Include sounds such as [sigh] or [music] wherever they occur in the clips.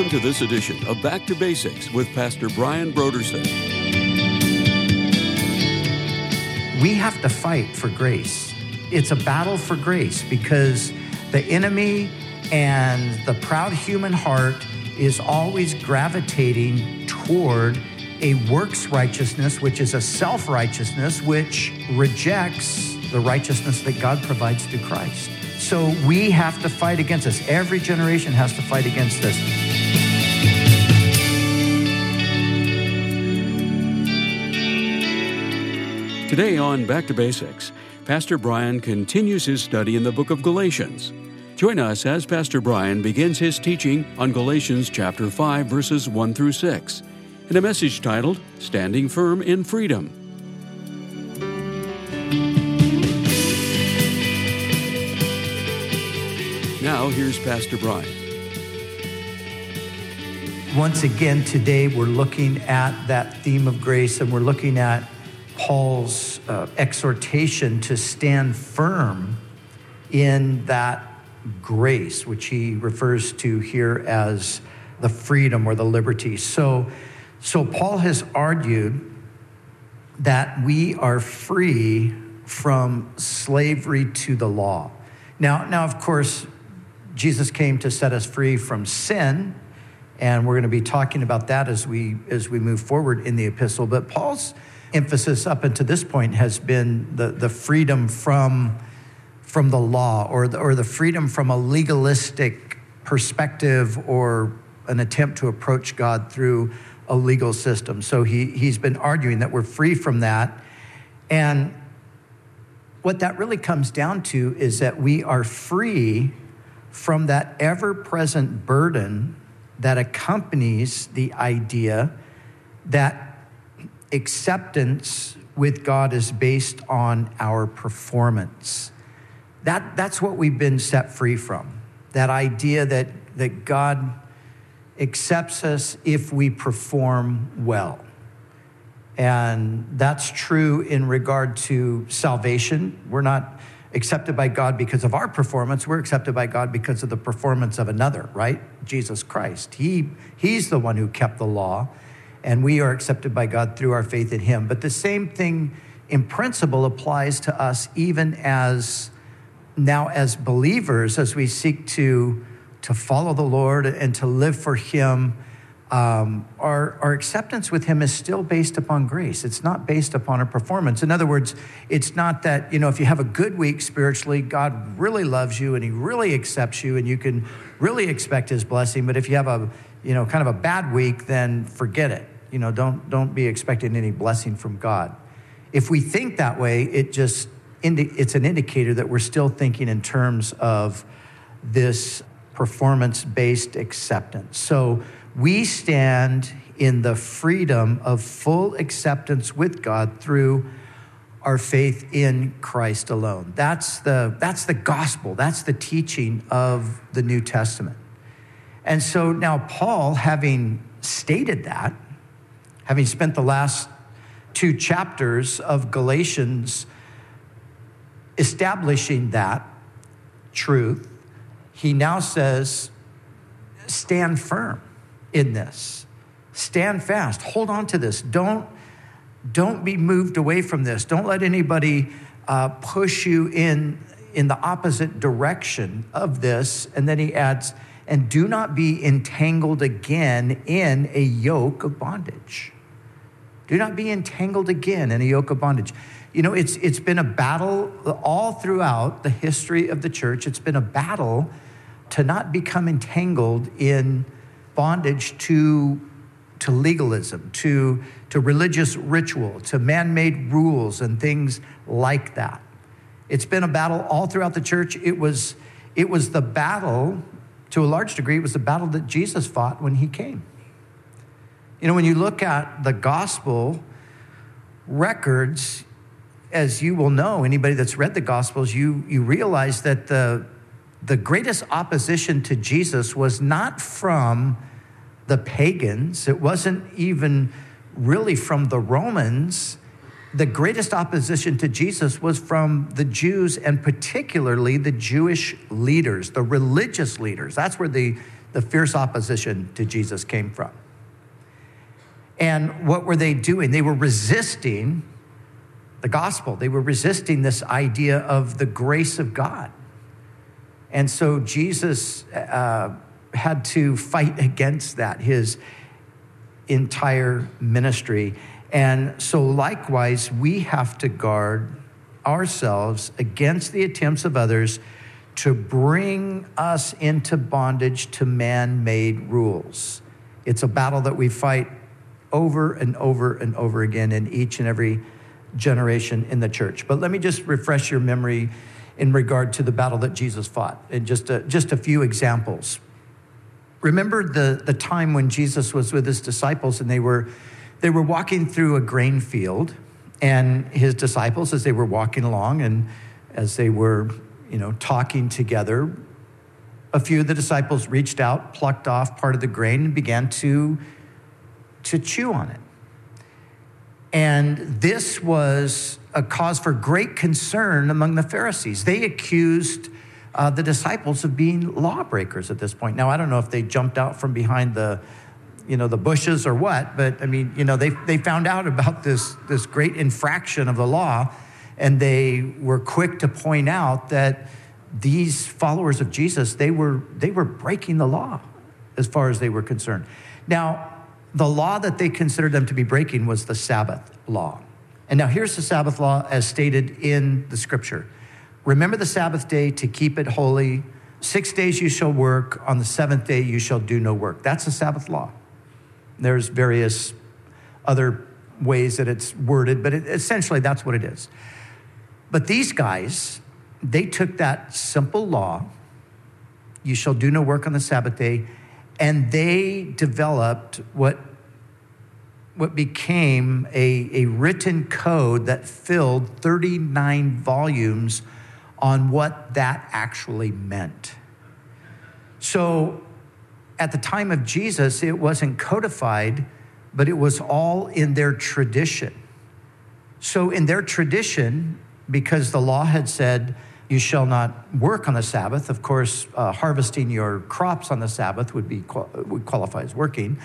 Welcome to this edition of Back to Basics with Pastor Brian Brodersen. We have to fight for grace. It's a battle for grace because the enemy and the proud human heart is always gravitating toward a works righteousness, which is a self righteousness, which rejects the righteousness that God provides through Christ. So we have to fight against this. Every generation has to fight against this. Today on Back to Basics, Pastor Brian continues his study in the book of Galatians. Join us as Pastor Brian begins his teaching on Galatians chapter 5 verses 1 through 6 in a message titled Standing Firm in Freedom. Now here's Pastor Brian. Once again, today we're looking at that theme of grace and we're looking at Paul's uh, exhortation to stand firm in that grace, which he refers to here as the freedom or the liberty. So, so Paul has argued that we are free from slavery to the law. Now, now of course, Jesus came to set us free from sin, and we're going to be talking about that as we as we move forward in the epistle. But Paul's emphasis up until this point has been the, the freedom from from the law or the, or the freedom from a legalistic perspective or an attempt to approach God through a legal system. So he, he's been arguing that we're free from that. And what that really comes down to is that we are free from that ever present burden that accompanies the idea that acceptance with God is based on our performance. That, that's what we've been set free from. That idea that, that God accepts us if we perform well. And that's true in regard to salvation. We're not accepted by God because of our performance. We're accepted by God because of the performance of another, right? Jesus Christ. He, he's the one who kept the law, and we are accepted by God through our faith in Him. But the same thing in principle applies to us even as now as believers, as we seek to, to follow the Lord and to live for Him. Um, our, our acceptance with him is still based upon grace. It's not based upon a performance. In other words, it's not that, you know, if you have a good week spiritually, God really loves you and he really accepts you and you can really expect his blessing. But if you have a, you know, kind of a bad week, then forget it. You know, don't, don't be expecting any blessing from God. If we think that way, it just, it's an indicator that we're still thinking in terms of this performance based acceptance. So, we stand in the freedom of full acceptance with God through our faith in Christ alone. That's the, that's the gospel, that's the teaching of the New Testament. And so now, Paul, having stated that, having spent the last two chapters of Galatians establishing that truth, he now says, stand firm in this. Stand fast. Hold on to this. Don't, don't be moved away from this. Don't let anybody uh, push you in, in the opposite direction of this. And then he adds, and do not be entangled again in a yoke of bondage. Do not be entangled again in a yoke of bondage. You know, it's, it's been a battle all throughout the history of the church. It's been a battle to not become entangled in bondage to, to legalism, to, to religious ritual, to man made rules and things like that. It's been a battle all throughout the church. It was, it was the battle, to a large degree, it was the battle that Jesus fought when he came. You know, when you look at the gospel records, as you will know, anybody that's read the gospels, you, you realize that the, the greatest opposition to Jesus was not from the pagans, it wasn't even really from the Romans. The greatest opposition to Jesus was from the Jews and particularly the Jewish leaders, the religious leaders. That's where the, the fierce opposition to Jesus came from. And what were they doing? They were resisting the gospel, they were resisting this idea of the grace of God. And so Jesus uh, had to fight against that his entire ministry. And so, likewise, we have to guard ourselves against the attempts of others to bring us into bondage to man made rules. It's a battle that we fight over and over and over again in each and every generation in the church. But let me just refresh your memory in regard to the battle that Jesus fought, and just a, just a few examples. Remember the, the time when Jesus was with his disciples and they were, they were walking through a grain field, and his disciples, as they were walking along and as they were, you know, talking together, a few of the disciples reached out, plucked off part of the grain, and began to, to chew on it. And this was a cause for great concern among the Pharisees. They accused uh, the disciples of being lawbreakers at this point. Now, I don't know if they jumped out from behind the, you know, the bushes or what, but I mean, you know, they, they found out about this, this great infraction of the law, and they were quick to point out that these followers of Jesus, they were, they were breaking the law as far as they were concerned. Now, the law that they considered them to be breaking was the Sabbath law. And now here's the Sabbath law as stated in the scripture Remember the Sabbath day to keep it holy. Six days you shall work, on the seventh day you shall do no work. That's the Sabbath law. There's various other ways that it's worded, but it, essentially that's what it is. But these guys, they took that simple law, you shall do no work on the Sabbath day, and they developed what, what became a, a written code that filled 39 volumes on what that actually meant. So at the time of Jesus, it wasn't codified, but it was all in their tradition. So, in their tradition, because the law had said, you shall not work on the Sabbath. Of course, uh, harvesting your crops on the Sabbath would, be, would qualify as working.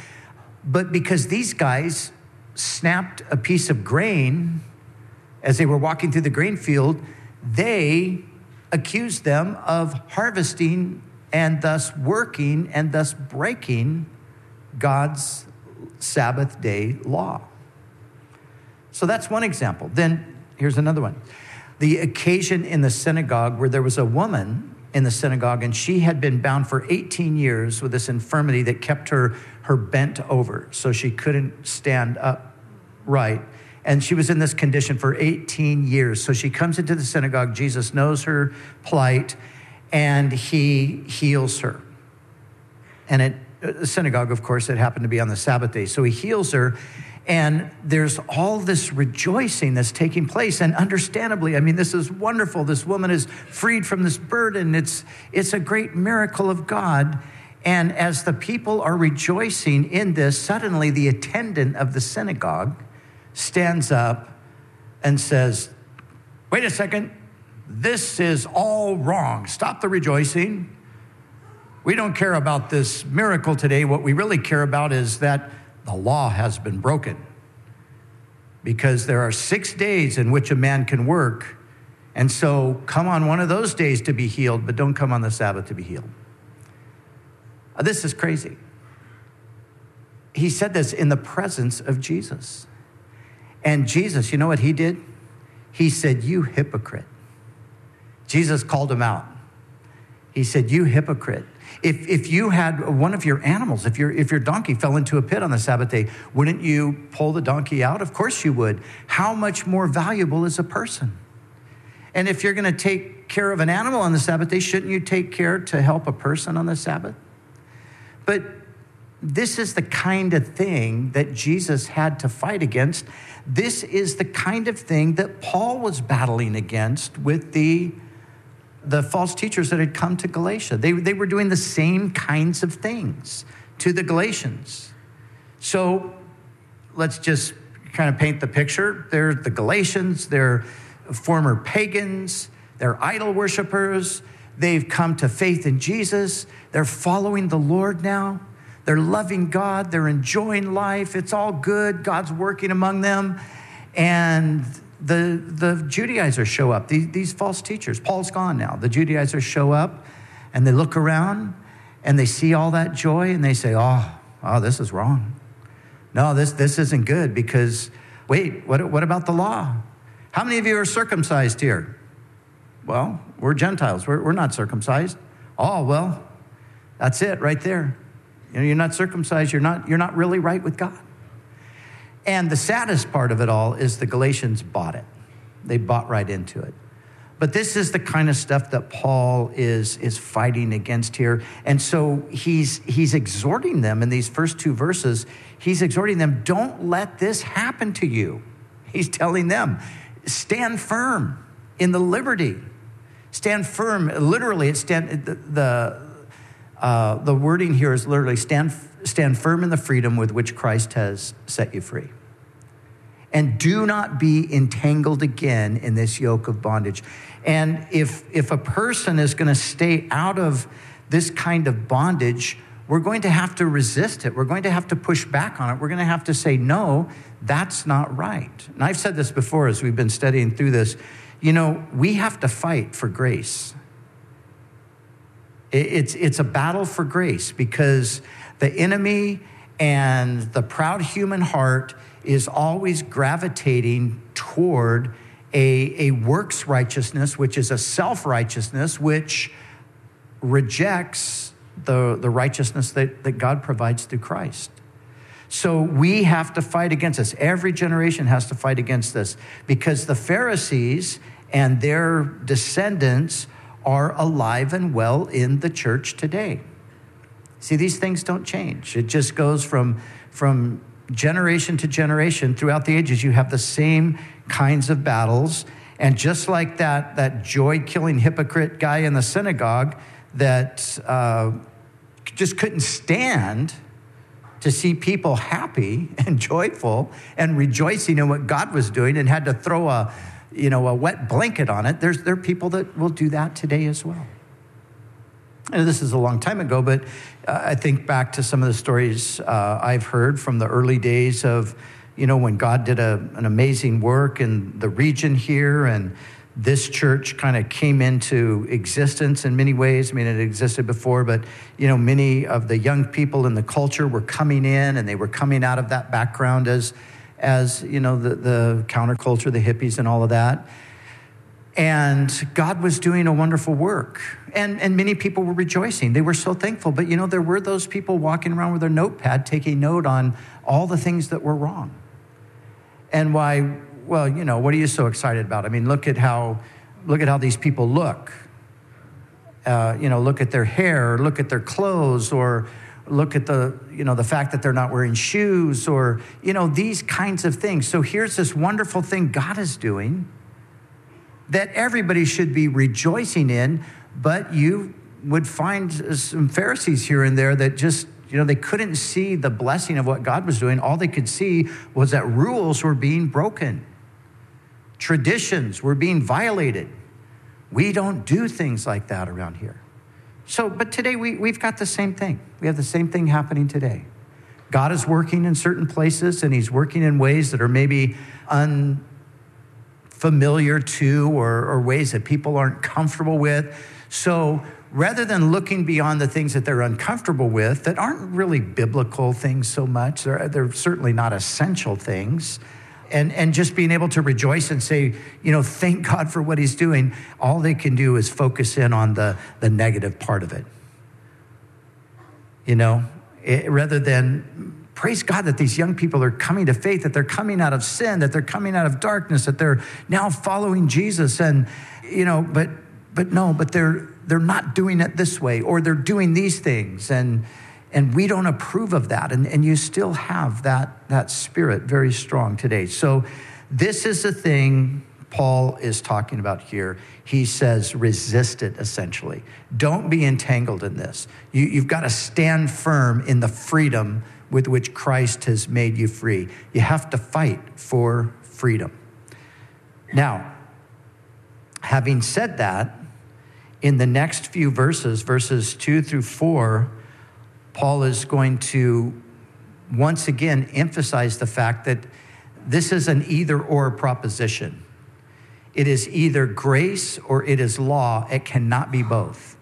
But because these guys snapped a piece of grain as they were walking through the grain field, they accused them of harvesting and thus working and thus breaking God's Sabbath day law. So that's one example. Then here's another one. The occasion in the synagogue where there was a woman in the synagogue and she had been bound for 18 years with this infirmity that kept her her bent over so she couldn't stand up right. And she was in this condition for 18 years. So she comes into the synagogue. Jesus knows her plight and he heals her and at uh, the synagogue of course it happened to be on the sabbath day so he heals her and there's all this rejoicing that's taking place. And understandably, I mean, this is wonderful. This woman is freed from this burden. It's, it's a great miracle of God. And as the people are rejoicing in this, suddenly the attendant of the synagogue stands up and says, Wait a second, this is all wrong. Stop the rejoicing. We don't care about this miracle today. What we really care about is that the law has been broken. Because there are six days in which a man can work. And so come on one of those days to be healed, but don't come on the Sabbath to be healed. This is crazy. He said this in the presence of Jesus. And Jesus, you know what he did? He said, You hypocrite. Jesus called him out. He said, You hypocrite. If, if you had one of your animals, if your, if your donkey fell into a pit on the Sabbath day, wouldn't you pull the donkey out? Of course you would. How much more valuable is a person? And if you're going to take care of an animal on the Sabbath day, shouldn't you take care to help a person on the Sabbath? But this is the kind of thing that Jesus had to fight against. This is the kind of thing that Paul was battling against with the the false teachers that had come to Galatia. They, they were doing the same kinds of things to the Galatians. So let's just kind of paint the picture. They're the Galatians, they're former pagans, they're idol worshippers, They've come to faith in Jesus. They're following the Lord now. They're loving God. They're enjoying life. It's all good. God's working among them. And the, the Judaizers show up, these, these false teachers. Paul's gone now. The Judaizers show up and they look around and they see all that joy and they say, oh, oh this is wrong. No, this, this isn't good because, wait, what, what about the law? How many of you are circumcised here? Well, we're Gentiles. We're, we're not circumcised. Oh, well, that's it right there. You know, you're not circumcised. You're not, you're not really right with God. And the saddest part of it all is the Galatians bought it. They bought right into it. But this is the kind of stuff that Paul is, is fighting against here. And so he's, he's exhorting them in these first two verses. He's exhorting them, don't let this happen to you. He's telling them, stand firm in the liberty. Stand firm. Literally, it's stand, the, the, uh, the wording here is literally stand, stand firm in the freedom with which Christ has set you free. And do not be entangled again in this yoke of bondage. And if, if a person is going to stay out of this kind of bondage, we're going to have to resist it. We're going to have to push back on it. We're going to have to say, no, that's not right. And I've said this before as we've been studying through this. You know, we have to fight for grace. It's, it's a battle for grace because the enemy and the proud human heart is always gravitating toward a, a works righteousness, which is a self righteousness, which rejects the, the righteousness that, that God provides through Christ. So we have to fight against this. Every generation has to fight against this because the Pharisees and their descendants are alive and well in the church today. See, these things don't change. It just goes from, from generation to generation throughout the ages. You have the same kinds of battles. And just like that, that joy killing hypocrite guy in the synagogue that uh, just couldn't stand to see people happy [laughs] and joyful and rejoicing in what God was doing and had to throw a, you know, a wet blanket on it. There's, there are people that will do that today as well. And this is a long time ago, but uh, I think back to some of the stories uh, I've heard from the early days of, you know, when God did a, an amazing work in the region here and this church kind of came into existence in many ways. I mean, it existed before, but you know, many of the young people in the culture were coming in, and they were coming out of that background as as you know the, the counterculture, the hippies, and all of that. And God was doing a wonderful work. And, and many people were rejoicing. They were so thankful. But you know, there were those people walking around with their notepad taking note on all the things that were wrong. And why, well, you know, what are you so excited about? I mean, look at how, look at how these people look. Uh, you know, look at their hair, look at their clothes, or look at the you know the fact that they're not wearing shoes or you know these kinds of things so here's this wonderful thing god is doing that everybody should be rejoicing in but you would find some pharisees here and there that just you know they couldn't see the blessing of what god was doing all they could see was that rules were being broken traditions were being violated we don't do things like that around here so, but today we, we've got the same thing. We have the same thing happening today. God is working in certain places and he's working in ways that are maybe unfamiliar to or, or ways that people aren't comfortable with. So, rather than looking beyond the things that they're uncomfortable with, that aren't really biblical things so much, they're, they're certainly not essential things, and, and just being able to rejoice and say, you know, thank God for what he's doing, all they can do is focus in on the, the negative part of it. You know, it, rather than praise God that these young people are coming to faith, that they're coming out of sin, that they're coming out of darkness, that they're now following Jesus. And, you know, but, but no, but they're, they're not doing it this way, or they're doing these things. And, and we don't approve of that. And, and you still have that, that spirit very strong today. So, this is the thing Paul is talking about here. He says, resist it essentially. Don't be entangled in this. You, you've got to stand firm in the freedom with which Christ has made you free. You have to fight for freedom. Now, having said that, in the next few verses, verses two through four, Paul is going to once again emphasize the fact that this is an either or proposition. It is either grace or it is law. It cannot be both.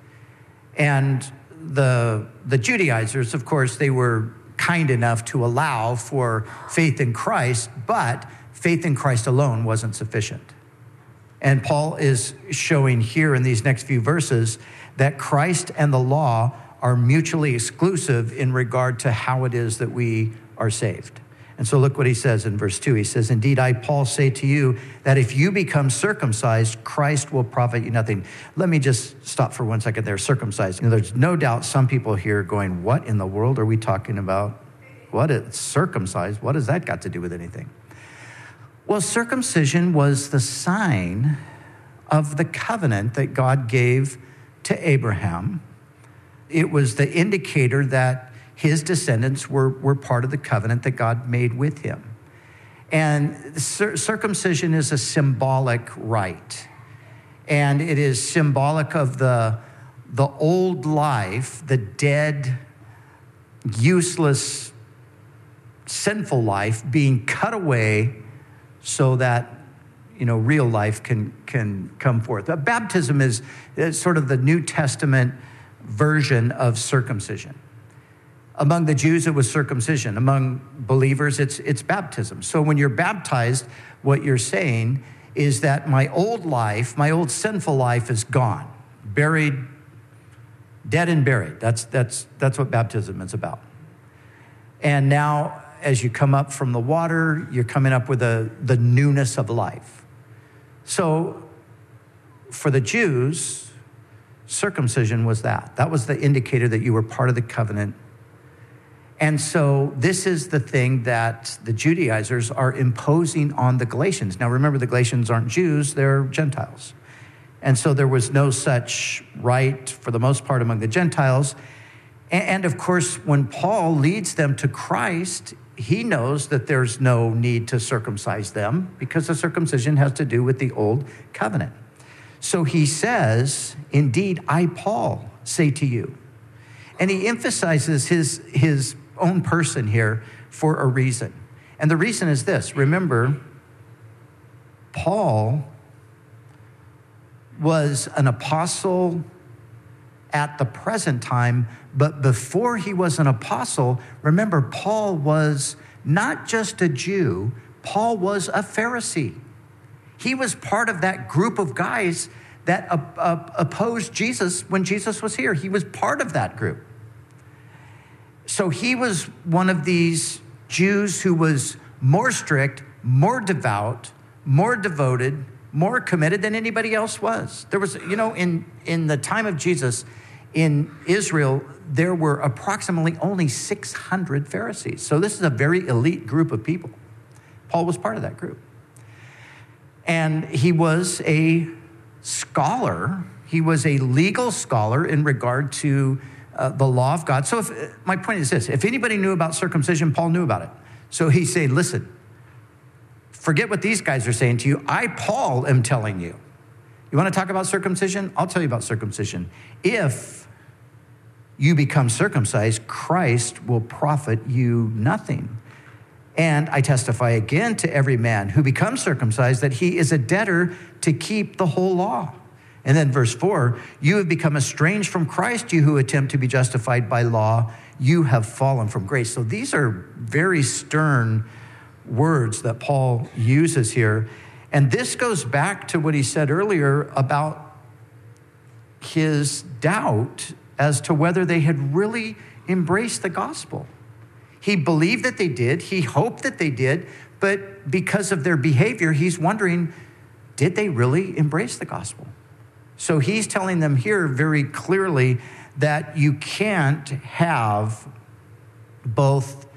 And the, the Judaizers, of course, they were kind enough to allow for faith in Christ, but faith in Christ alone wasn't sufficient. And Paul is showing here in these next few verses that Christ and the law are mutually exclusive in regard to how it is that we are saved. And so look what he says in verse 2. He says, Indeed, I, Paul, say to you that if you become circumcised, Christ will profit you nothing. Let me just stop for one second there. Circumcised. You know, there's no doubt some people here going, What in the world are we talking about? What is circumcised? What has that got to do with anything? Well, circumcision was the sign of the covenant that God gave to Abraham. It was the indicator that his descendants were, were part of the covenant that God made with him. And circumcision is a symbolic rite. And it is symbolic of the, the old life, the dead, useless, sinful life being cut away so that you know real life can can come forth. Baptism is, is sort of the New Testament version of circumcision. Among the Jews, it was circumcision. Among believers, it's, it's baptism. So when you're baptized, what you're saying is that my old life, my old sinful life is gone, buried, dead and buried. That's, that's, that's what baptism is about. And now, as you come up from the water, you're coming up with a, the newness of life. So for the Jews, circumcision was that. That was the indicator that you were part of the covenant and so this is the thing that the Judaizers are imposing on the Galatians. Now remember, the Galatians aren't Jews, they're Gentiles. And so there was no such rite for the most part among the Gentiles. And of course, when Paul leads them to Christ, he knows that there's no need to circumcise them because the circumcision has to do with the old covenant. So he says, Indeed, I, Paul, say to you. And he emphasizes his, his own person here for a reason. And the reason is this remember, Paul was an apostle at the present time, but before he was an apostle, remember, Paul was not just a Jew, Paul was a Pharisee. He was part of that group of guys that opposed Jesus when Jesus was here. He was part of that group. So he was one of these Jews who was more strict, more devout, more devoted, more committed than anybody else was. There was, you know, in, in the time of Jesus in Israel, there were approximately only 600 Pharisees. So this is a very elite group of people. Paul was part of that group. And he was a scholar, he was a legal scholar in regard to uh, the law of God. So, if, my point is this if anybody knew about circumcision, Paul knew about it. So he said, listen, forget what these guys are saying to you. I, Paul, am telling you. You want to talk about circumcision? I'll tell you about circumcision. If you become circumcised, Christ will profit you nothing. And I testify again to every man who becomes circumcised that he is a debtor to keep the whole law. And then verse 4 You have become estranged from Christ, you who attempt to be justified by law. You have fallen from grace. So these are very stern words that Paul uses here. And this goes back to what he said earlier about his doubt as to whether they had really embraced the gospel. He believed that they did, he hoped that they did, but because of their behavior, he's wondering did they really embrace the gospel? So he's telling them here very clearly that you can't have both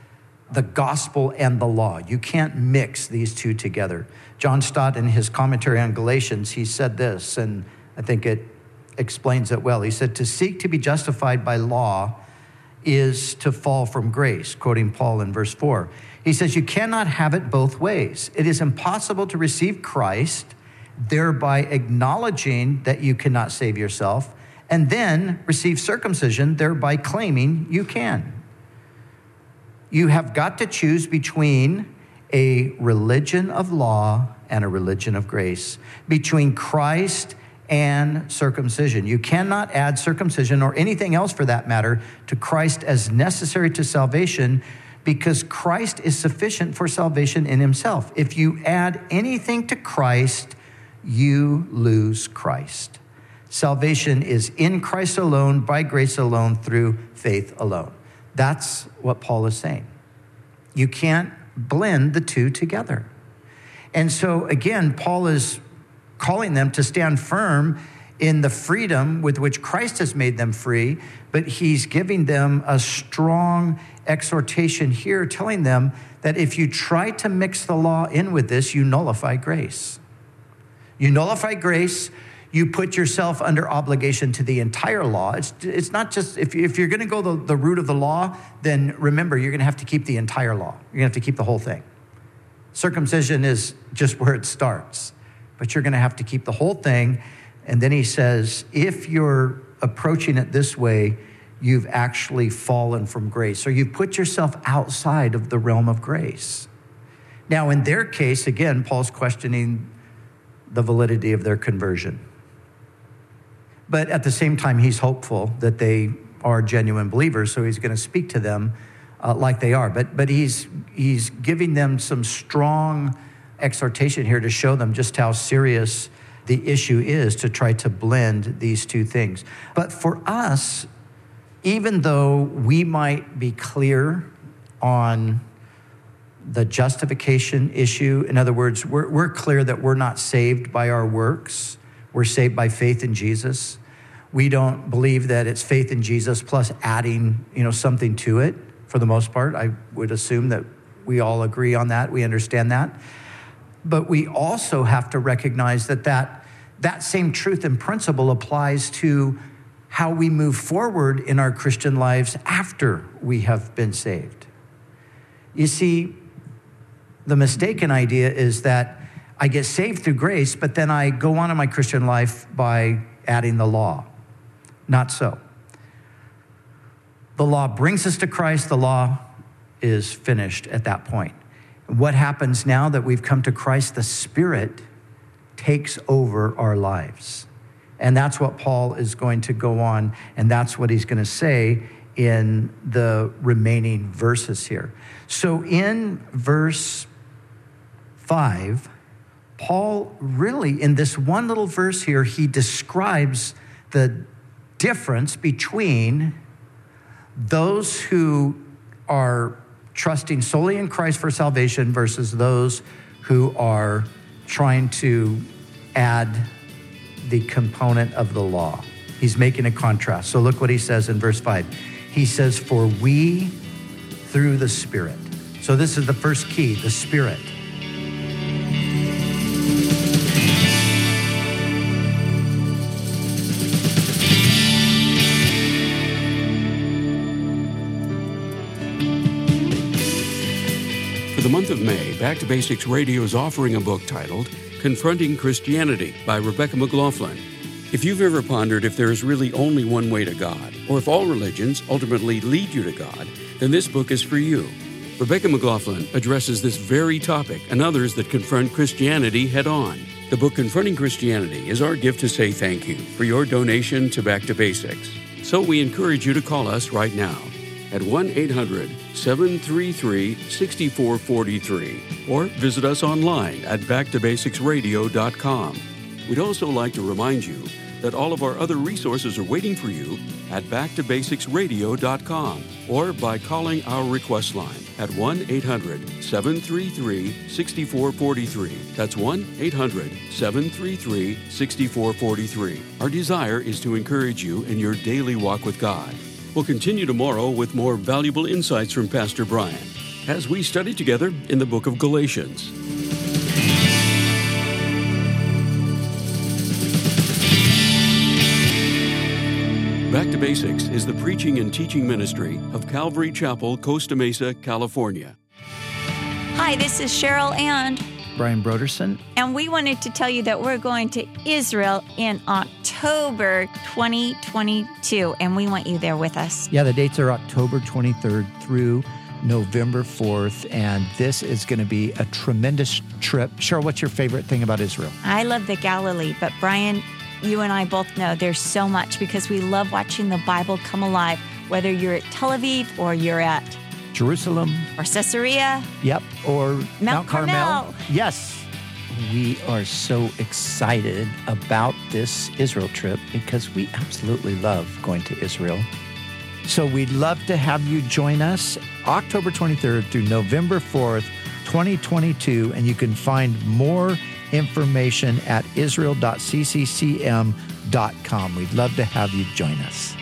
the gospel and the law. You can't mix these two together. John Stott, in his commentary on Galatians, he said this, and I think it explains it well. He said, To seek to be justified by law is to fall from grace, quoting Paul in verse 4. He says, You cannot have it both ways. It is impossible to receive Christ thereby acknowledging that you cannot save yourself, and then receive circumcision, thereby claiming you can. You have got to choose between a religion of law and a religion of grace, between Christ and circumcision. You cannot add circumcision or anything else for that matter to Christ as necessary to salvation because Christ is sufficient for salvation in himself. If you add anything to Christ, you lose Christ. Salvation is in Christ alone, by grace alone, through faith alone. That's what Paul is saying. You can't blend the two together. And so, again, Paul is calling them to stand firm in the freedom with which Christ has made them free, but he's giving them a strong exhortation here, telling them that if you try to mix the law in with this, you nullify grace. You nullify grace, you put yourself under obligation to the entire law. It's, it's not just, if, if you're going to go the, the route of the law, then remember, you're going to have to keep the entire law. You're going to have to keep the whole thing. Circumcision is just where it starts, but you're going to have to keep the whole thing. And then he says, if you're approaching it this way, you've actually fallen from grace, or you've put yourself outside of the realm of grace. Now, in their case, again, Paul's questioning the validity of their conversion. But at the same time, he's hopeful that they are genuine believers, so he's going to speak to them uh, like they are. But, but he's, he's giving them some strong exhortation here to show them just how serious the issue is to try to blend these two things. But for us, even though we might be clear on the justification issue, in other words, we're, we're clear that we're not saved by our works, we're saved by faith in Jesus. We don't believe that it's faith in Jesus plus adding, you know, something to it for the most part. I would assume that we all agree on that. We understand that. But we also have to recognize that that, that same truth and principle applies to how we move forward in our Christian lives after we have been saved. You see, the mistaken idea is that I get saved through grace, but then I go on in my Christian life by adding the law. Not so. The law brings us to Christ, the law is finished at that point. What happens now that we've come to Christ? The Spirit takes over our lives. And that's what Paul is going to go on, and that's what he's going to say in the remaining verses here. So in verse 5, Paul really, in this one little verse here, he describes the difference between those who are trusting solely in Christ for salvation versus those who are trying to add the component of the law. He's making a contrast. So look what he says in verse 5. He says, For we through the Spirit. So this is the first key the Spirit. Month of May, Back to Basics Radio is offering a book titled Confronting Christianity by Rebecca McLaughlin. If you've ever pondered if there is really only one way to God, or if all religions ultimately lead you to God, then this book is for you. Rebecca McLaughlin addresses this very topic and others that confront Christianity head on. The book Confronting Christianity is our gift to say thank you for your donation to Back to Basics. So we encourage you to call us right now at 1 800 733 6443 or visit us online at backtobasicsradio.com. We'd also like to remind you that all of our other resources are waiting for you at backtobasicsradio.com or by calling our request line at 1 800 733 6443. That's 1 800 733 6443. Our desire is to encourage you in your daily walk with God. We'll continue tomorrow with more valuable insights from Pastor Brian as we study together in the book of Galatians. Back to Basics is the preaching and teaching ministry of Calvary Chapel, Costa Mesa, California. Hi, this is Cheryl and Brian Brodersen. And we wanted to tell you that we're going to Israel in October 2022, and we want you there with us. Yeah, the dates are October 23rd through November 4th, and this is going to be a tremendous trip. Cheryl, what's your favorite thing about Israel? I love the Galilee, but Brian, you and I both know there's so much because we love watching the Bible come alive, whether you're at Tel Aviv or you're at Jerusalem or Caesarea. Yep, or Mount, Mount Carmel. Carmel. Yes. We are so excited about this Israel trip because we absolutely love going to Israel. So we'd love to have you join us October 23rd through November 4th, 2022. And you can find more information at israel.cccm.com. We'd love to have you join us.